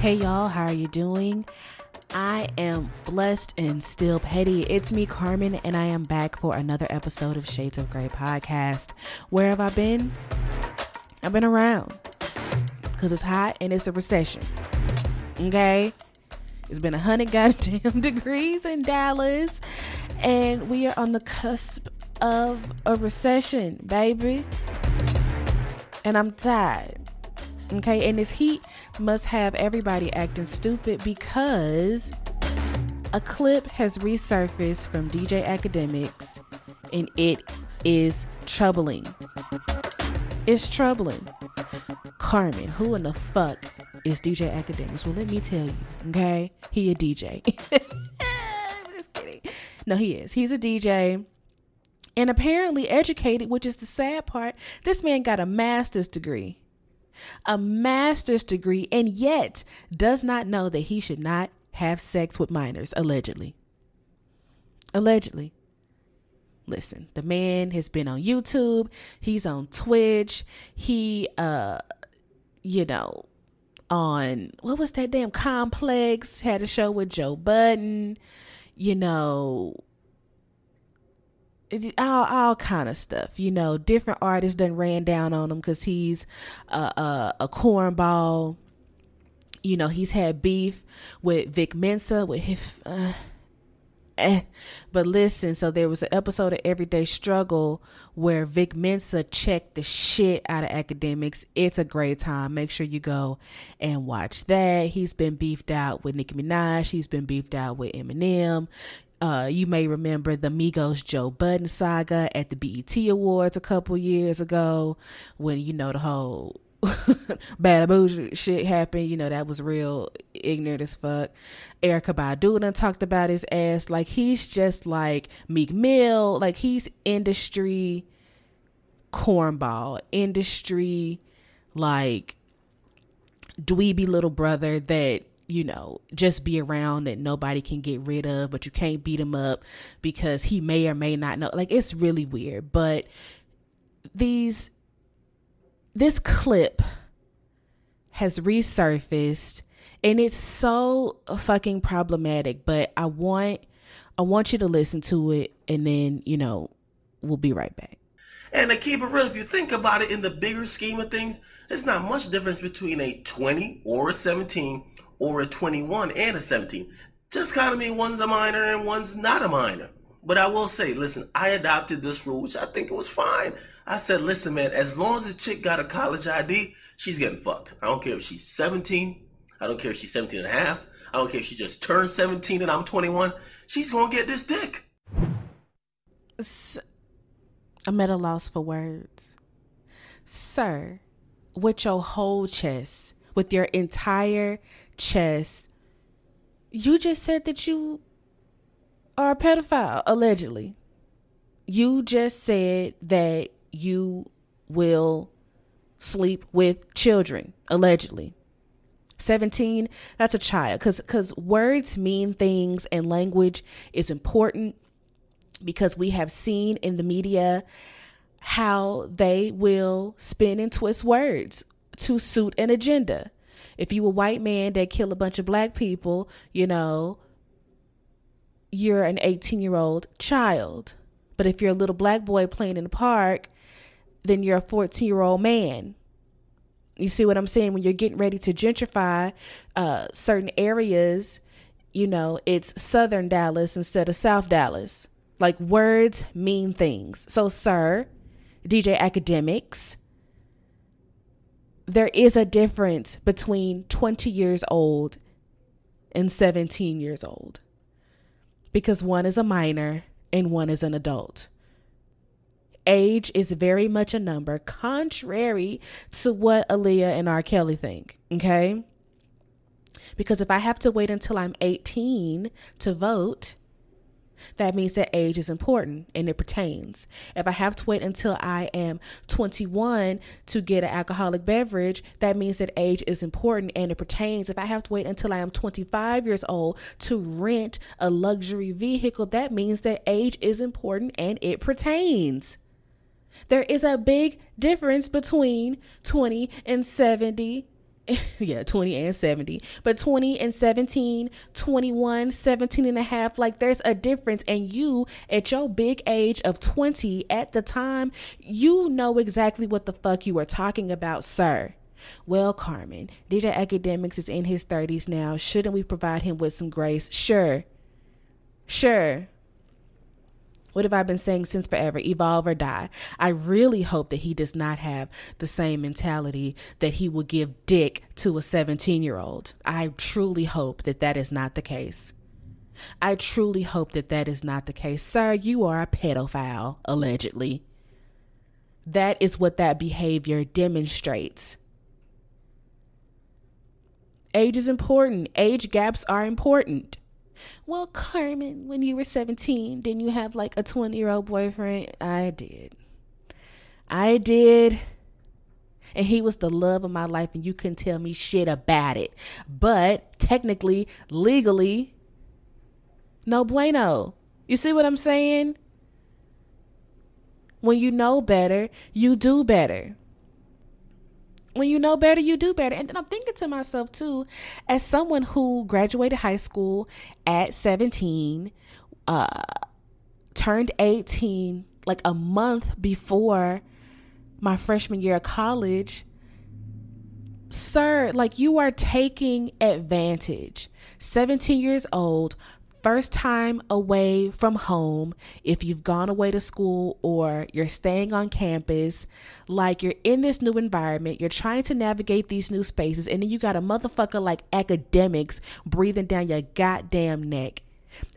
Hey y'all, how are you doing? I am blessed and still petty. It's me, Carmen, and I am back for another episode of Shades of Grey podcast. Where have I been? I've been around because it's hot and it's a recession. Okay? It's been a hundred goddamn degrees in Dallas, and we are on the cusp of a recession, baby. And I'm tired. Okay, and this heat must have everybody acting stupid because a clip has resurfaced from DJ Akademiks and it is troubling. It's troubling. Carmen, who in the fuck is DJ Akademiks? Well, let me tell you, okay? He a DJ. I'm just kidding. No, he is. He's a DJ and apparently educated, which is the sad part. This man got a master's degree a master's degree, and yet does not know that he should not have sex with minors, allegedly. Allegedly. Listen, the man has been on YouTube, he's on Twitch, he, uh, you know, on what was that damn complex had a show with Joe Budden, you know, all all kind of stuff. You know, different artists done ran down on him because he's a, cornball. You know, he's had beef with Vic Mensa with his. Uh, eh. But listen, so there was an episode of Everyday Struggle where Vic Mensa checked the shit out of Akademiks It's a great time. Make sure you go and watch that. He's been beefed out with Nicki Minaj. He's been beefed out with Eminem. Uh, you may remember the Migos Joe Budden saga at the BET Awards a couple years ago when, you know, the whole bad bougie shit happened. You know, that was real ignorant as fuck. Erykah Badu talked about his ass. Like, he's just like Meek Mill. Like, he's industry cornball, industry, like, dweeby little brother that you know, just be around that nobody can get rid of, but you can't beat him up because he may or may not know. Like it's really weird. But these this clip has resurfaced and it's so fucking problematic, but I want I want you to listen to it and then, you know, we'll be right back. And to keep it real, if you think about it in the bigger scheme of things, there's not much difference between a 20 or a 17 or a 21 and a 17. Just kind of mean one's a minor and one's not a minor. But I will say, listen, I adopted this rule, which I think it was fine. I said, listen, man, as long as the chick got a college ID, she's getting fucked. I don't care if she's 17. I don't care if she's 17 and a half. I don't care if she just turned 17 and I'm 21. She's going to get this dick. I'm at a loss for words. Sir, with your whole chest, with your entire chest, you just said that you are a pedophile, allegedly. You just said that you will sleep with children, allegedly. 17, that's a child. Because cause words mean things and language is important because we have seen in the media how they will spin and twist words to suit an agenda. If you a white man that kill a bunch of black people, you know, you're an 18 year old child. But if you're a little black boy playing in the park, then you're a 14 year old man. You see what I'm saying? When you're getting ready to gentrify uh, certain areas, you know, it's Southern Dallas instead of South Dallas. Like words mean things. So, sir, DJ Akademiks, there is a difference between 20 years old and 17 years old because one is a minor and one is an adult. Age is very much a number, contrary to what Aaliyah and R. Kelly think. Okay? Because if I have to wait until I'm 18 to vote, that means that age is important and it pertains. If I have to wait until I am 21 to get an alcoholic beverage, that means that age is important and it pertains. If I have to wait until I am 25 years old to rent a luxury vehicle, that means that age is important and it pertains. There is a big difference between 20 and 70 yeah 20 and 70 but 20 and 17 21 17 and a half like there's a difference and you at your big age of 20 at the time you know exactly what the fuck you were talking about sir well, Carmen, DJ Akademiks is in his 30s now. Shouldn't we provide him with some grace? Sure. Sure. What have I been saying since forever? Evolve or die. I really hope that he does not have the same mentality that he will give dick to a 17 year old. I truly hope that that is not the case. I truly hope that that is not the case. Sir, you are a pedophile, allegedly. That is what that behavior demonstrates. Age is important, age gaps are important. Well, Carmen, when you were 17, didn't you have like a 20 year old boyfriend? I did. I did. And he was the love of my life, and you couldn't tell me shit about it. But technically, legally, no bueno. You see what I'm saying? When you know better, you do better when you know better, you do better. And then I'm thinking to myself, too, as someone who graduated high school at 17, uh, turned 18 like a month before my freshman year of college, sir, like you are taking advantage. 17 years old, first time away from home, if you've gone away to school or you're staying on campus, like you're in this new environment, you're trying to navigate these new spaces, and then you got a motherfucker like Akademiks breathing down your goddamn neck.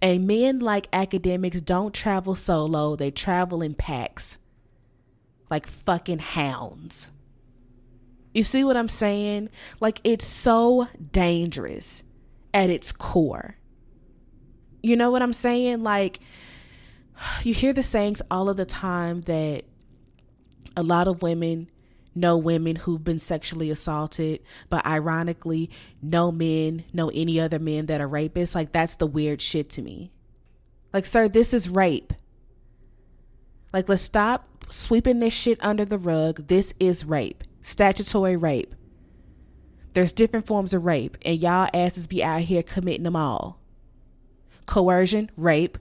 And men like Akademiks don't travel solo, they travel in packs. Like fucking hounds. You see what I'm saying? Like it's so dangerous at its core. You know what I'm saying? Like, you hear the sayings all of the time that a lot of women know women who've been sexually assaulted, but ironically, no men know any other men that are rapists. Like, that's the weird shit to me. Like, sir, this is rape. Like, let's stop sweeping this shit under the rug. This is rape, statutory rape. There's different forms of rape, and y'all asses be out here committing them all coercion, rape,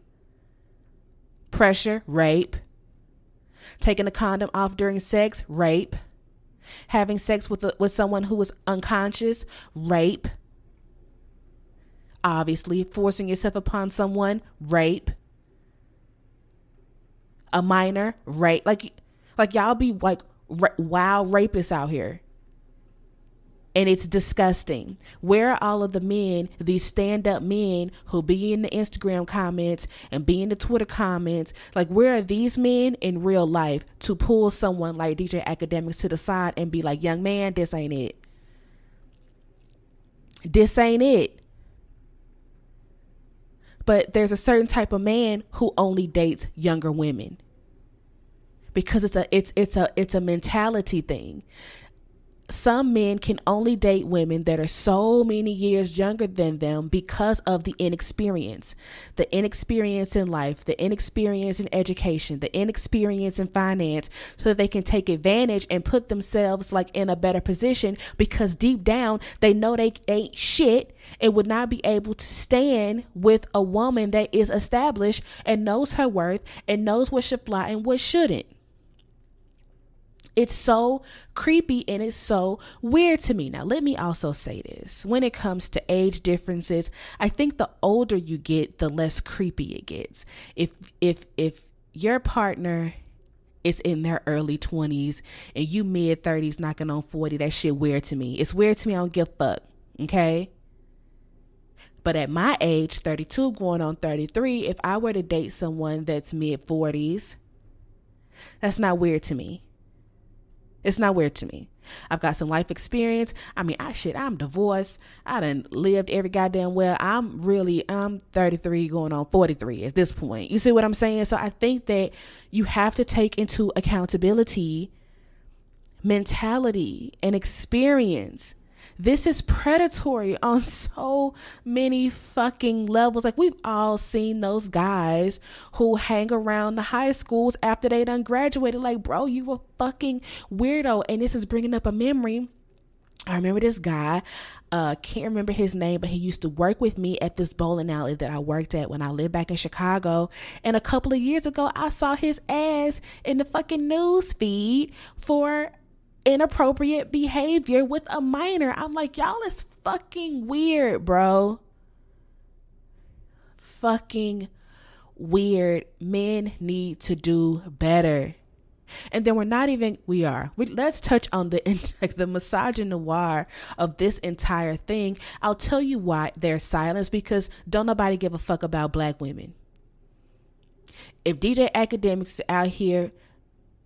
pressure, rape, taking a condom off during sex, rape, having sex with a, with someone who is unconscious, rape. Obviously, forcing yourself upon someone, rape. A minor, rape. Like, like y'all be like ra- wild rapists out here and it's disgusting. Where are all of the men, these stand up men who be in the Instagram comments and be in the Twitter comments? Like, where are these men in real life to pull someone like DJ Akademiks to the side and be like, young man, this ain't it? This ain't it. But there's a certain type of man who only dates younger women because it's a it's it's a it's a mentality thing some men can only date women that are so many years younger than them because of the inexperience. The inexperience in life, the inexperience in education, the inexperience in finance, so that they can take advantage and put themselves like in a better position because deep down they know they ain't shit and would not be able to stand with a woman that is established and knows her worth and knows what should fly and what shouldn't. It's so creepy and it's so weird to me. Now, let me also say this. When it comes to age differences, I think the older you get, the less creepy it gets. If if if your partner is in their early 20s and you mid 30s knocking on 40, that shit weird to me. It's weird to me. I don't give a fuck. Okay? But at my age, 32 going on 33, if I were to date someone that's mid 40s, that's not weird to me. It's not weird to me. I've got some life experience. I mean, I shit, I'm divorced. I done lived every goddamn well. I'm really, I'm 33 going on 43 at this point. You see what I'm saying? So I think that you have to take into accountability mentality and experience this is predatory on so many fucking levels. Like we've all seen those guys who hang around the high schools after they done graduated. Like, bro, you a fucking weirdo. And this is bringing up a memory I remember this guy. Uh, can't remember his name, but he used to work with me at this bowling alley that I worked at when I lived back in Chicago. And a couple of years ago, I saw his ass in the fucking news feed for inappropriate behavior with a minor. I'm like, y'all is fucking weird, bro. Fucking weird. Men need to do better. And then we're not even we are. We, let's touch on the like the misogynoir of this entire thing. I'll tell you why there's silence because don't nobody give a fuck about black women. If DJ Akademiks out here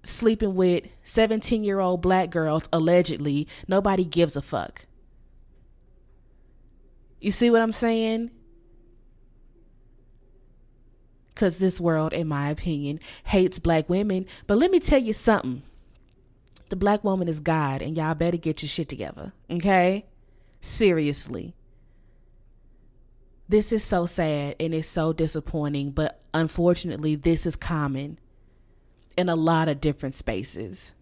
sleeping with 17 year old black girls allegedly, nobody gives a fuck. You see what I'm saying? because this world, in my opinion, hates black women. But let me tell you something the black woman is God, and y'all better get your shit together, okay? Seriously. This is so sad and it's so disappointing, but unfortunately, this is common in a lot of different spaces.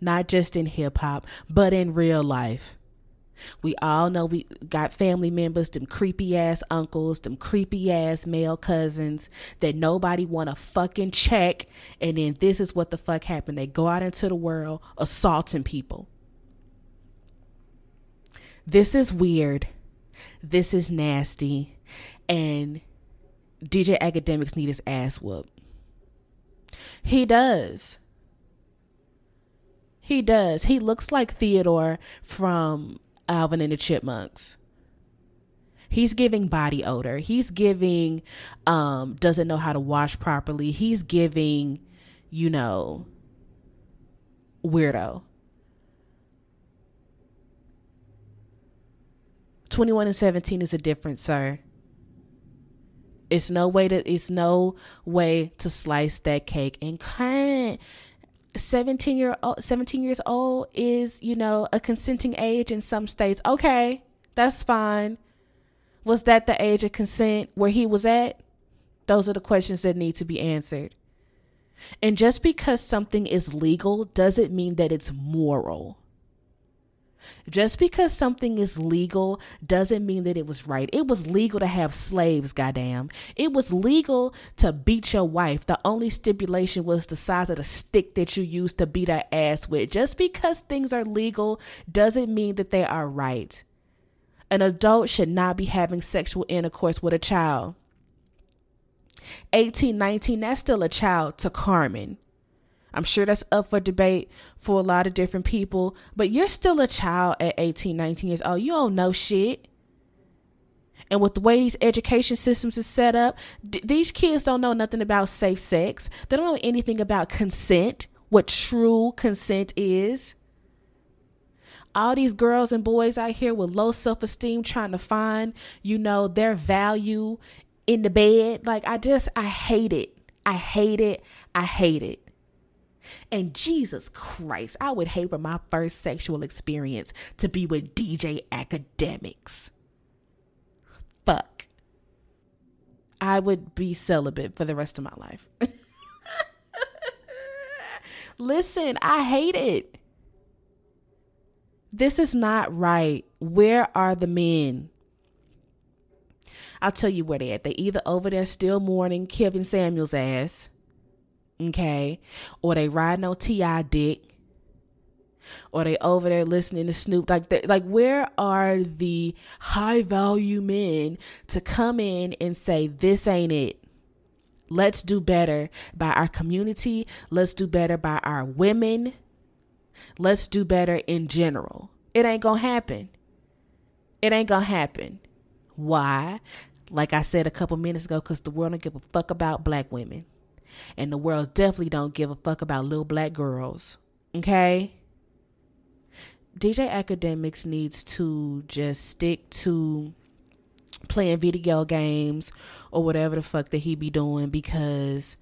Not just in hip hop, but in real life. We all know we got family members, them creepy ass uncles, them creepy ass male cousins that nobody want to fucking check. And then this is what the fuck happened. They go out into the world assaulting people. This is weird. This is nasty. And DJ Akademiks need his ass whooped. He does. He does. He looks like Theodore from Alvin and the Chipmunks. He's giving body odor. He's giving um doesn't know how to wash properly. He's giving, you know, weirdo. 21 and 17 is a difference, sir. It's no way to it's no way to slice that cake. And kind 17 year old 17 years old is you know a consenting age in some states. Okay that's fine. Was that the age of consent where he was at? Those are the questions that need to be answered. And just because something is legal doesn't mean that it's moral just because something is legal doesn't mean that it was right. It was legal to have slaves, goddamn. It was legal to beat your wife. The only stipulation was the size of the stick that you used to beat her ass with. Just because things are legal doesn't mean that they are right. An adult should not be having sexual intercourse with a child. 18, 19, that's still a child to Carmen. I'm sure that's up for debate for a lot of different people, but you're still a child at 18, 19 years old. You don't know shit. And with the way these education systems is set up, d- these kids don't know nothing about safe sex. They don't know anything about consent, what true consent is. All these girls and boys out here with low self esteem trying to find, you know, their value in the bed. Like, I just, I hate it. I hate it. I hate it. And Jesus Christ, I would hate for my first sexual experience to be with DJ Akademiks. Fuck. I would be celibate for the rest of my life. Listen, I hate it. This is not right. Where are the men? I'll tell you where they at. They either over there still mourning Kevin Samuels' ass okay? Or they ride no T.I. dick. Or they over there listening to Snoop. Like, they, like where are the high value men to come in and say, this ain't it? Let's do better by our community. Let's do better by our women. Let's do better in general. It ain't gonna happen. It ain't gonna happen. Why? Like I said a couple minutes ago, because the world don't give a fuck about black women. And the world definitely don't give a fuck about little black girls. Okay? DJ Akademiks needs to just stick to playing video games or whatever the fuck that he be doing because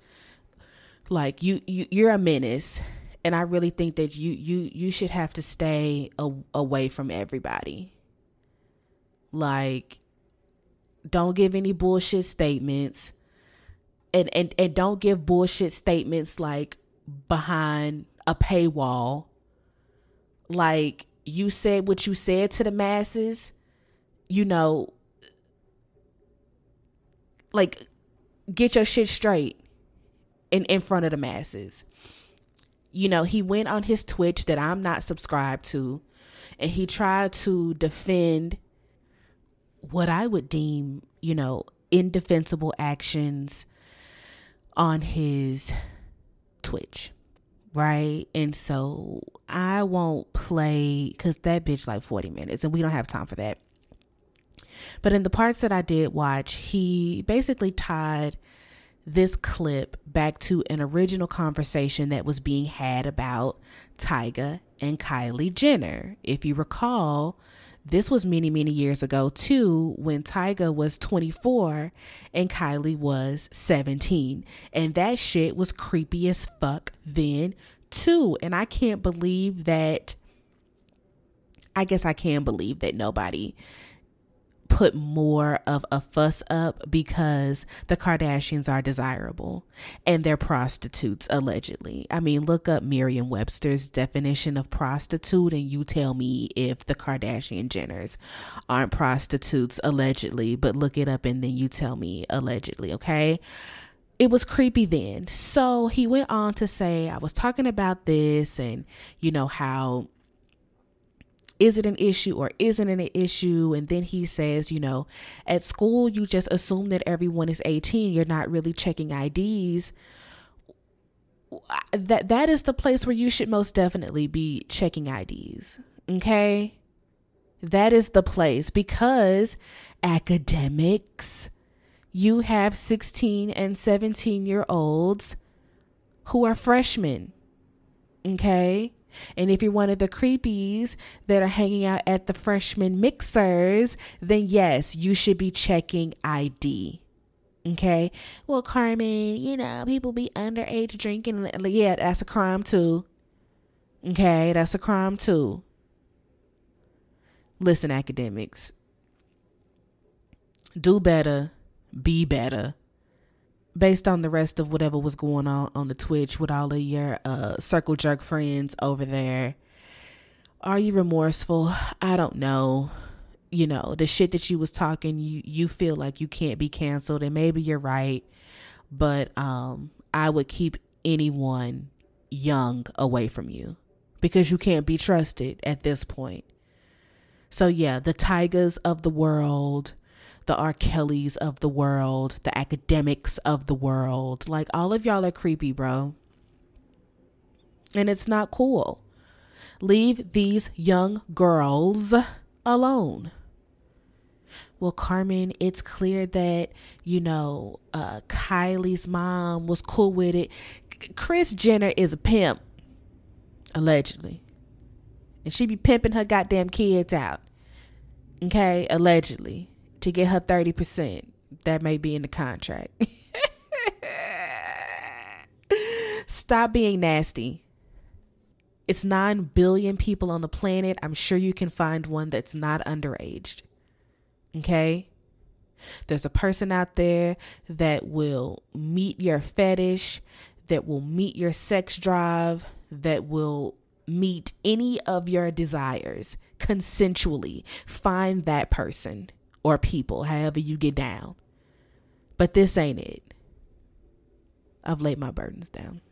like you, you you're a menace and I really think that you you you should have to stay a, away from everybody. Like don't give any bullshit statements and, and, and don't give bullshit statements like behind a paywall. Like you said what you said to the masses, you know, like get your shit straight in in front of the masses. You know, he went on his Twitch that I'm not subscribed to and he tried to defend what I would deem, you know, indefensible actions on his Twitch. Right. And so I won't play because that bitch like 40 minutes and we don't have time for that. But in the parts that I did watch, he basically tied this clip back to an original conversation that was being had about Tyga and Kylie Jenner. If you recall, this was many, many years ago, too, when Tyga was 24 and Kylie was 17. And that shit was creepy as fuck then, too. And I can't believe that. I guess I can believe that nobody put more of a fuss up because the Kardashians are desirable and they're prostitutes, allegedly. I mean, look up Merriam Webster's definition of prostitute and you tell me if the Kardashian Jenners aren't prostitutes, allegedly, but look it up and then you tell me, allegedly, okay? it was creepy then. So he went on to say, I was talking about this and, you know, how is it an issue or isn't it an issue? And then he says, you know, at school, you just assume that everyone is 18. You're not really checking IDs. That that is the place where you should most definitely be checking IDs. Okay? That is the place because Akademiks, you have 16 and 17 year olds who are freshmen. Okay? And if you're one of the creepies that are hanging out at the freshman mixers, then yes, you should be checking ID. Okay. Well, Carmen, you know, people be underage drinking. Yeah, that's a crime too. Okay, that's a crime too. Listen, Akademiks, do better, be better, based on the rest of whatever was going on on the Twitch with all of your uh, circle jerk friends over there. Are you remorseful? I don't know. You know, the shit that you was talking, you you feel like you can't be canceled and maybe you're right, but um I would keep anyone young away from you because you can't be trusted at this point. So yeah, the Tygas of the world, the R. Kellys of the world, the Akademiks of the world. Like, all of y'all are creepy, bro. And it's not cool. Leave these young girls alone. Well, Carmen, it's clear that, you know, uh, Kylie's mom was cool with it. Kris Jenner is a pimp, allegedly. And she be pimping her goddamn kids out. Okay, allegedly to get her 30%. That may be in the contract. Stop being nasty. It's 9 billion people on the planet. I'm sure you can find one that's not underaged. Okay? There's a person out there that will meet your fetish, that will meet your sex drive, that will meet any of your desires consensually. Find that person or people, however you get down. But this ain't it. I've laid my burdens down.